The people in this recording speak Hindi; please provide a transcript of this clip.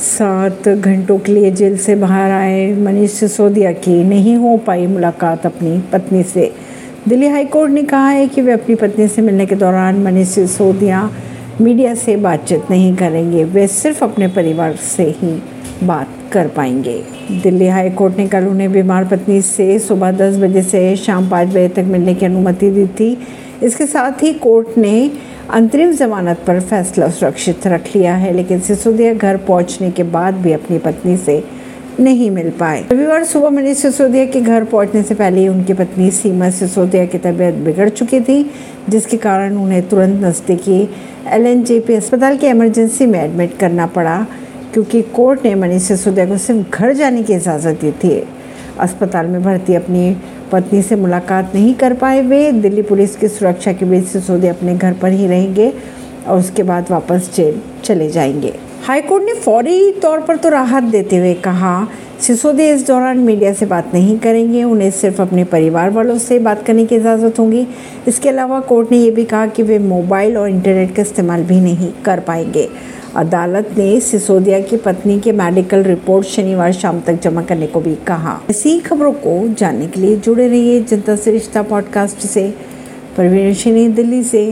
सात घंटों के लिए जेल से बाहर आए। मनीष सिसोदिया की नहीं हो पाई मुलाकात अपनी पत्नी से। दिल्ली हाईकोर्ट ने कहा है कि वे अपनी पत्नी से मिलने के दौरान मनीष सिसोदिया मीडिया से बातचीत नहीं करेंगे। वे सिर्फ़ अपने परिवार से ही बात कर पाएँगे। दिल्ली हाई कोर्ट ने कल उन्हें बीमार पत्नी से सुबह 10 बजे से शाम 5 बजे तक मिलने की अनुमति दी थी। इसके साथ ही कोर्ट ने अंतरिम जमानत पर फैसला सुरक्षित रख लिया है, लेकिन सिसोदिया घर पहुँचने के बाद भी अपनी पत्नी से नहीं मिल पाए। रविवार सुबह मनीष सिसोदिया के घर पहुँचने से पहले ही उनकी पत्नी सीमा सिसोदिया की तबीयत बिगड़ चुकी थी, जिसके कारण उन्हें तुरंत नज़दीकी एल अस्पताल के इमरजेंसी में एडमिट करना पड़ा, क्योंकि कोर्ट ने मनीष सिसोदिया को सिर्फ़ घर जाने की इजाज़त दी थी। अस्पताल में भर्ती अपनी पत्नी से मुलाकात नहीं कर पाए वे, दिल्ली पुलिस की सुरक्षा के बीच सिसोदिया अपने घर पर ही रहेंगे और उसके बाद वापस जेल चले जाएँगे। हाईकोर्ट ने फौरी तौर पर तो राहत देते हुए कहा, सिसोदिया इस दौरान मीडिया से बात नहीं करेंगे, उन्हें सिर्फ़ अपने परिवार वालों से बात करने की इजाज़त होगी। इसके अलावा कोर्ट ने यह भी कहा कि वे मोबाइल और इंटरनेट का इस्तेमाल भी नहीं कर पाएँगे। अदालत ने सिसोदिया की पत्नी के मेडिकल रिपोर्ट शनिवार शाम तक जमा करने को भी कहा। ऐसी खबरों को जानने के लिए जुड़े रहिए जनता से रिश्ता पॉडकास्ट से। परवीन दिल्ली से।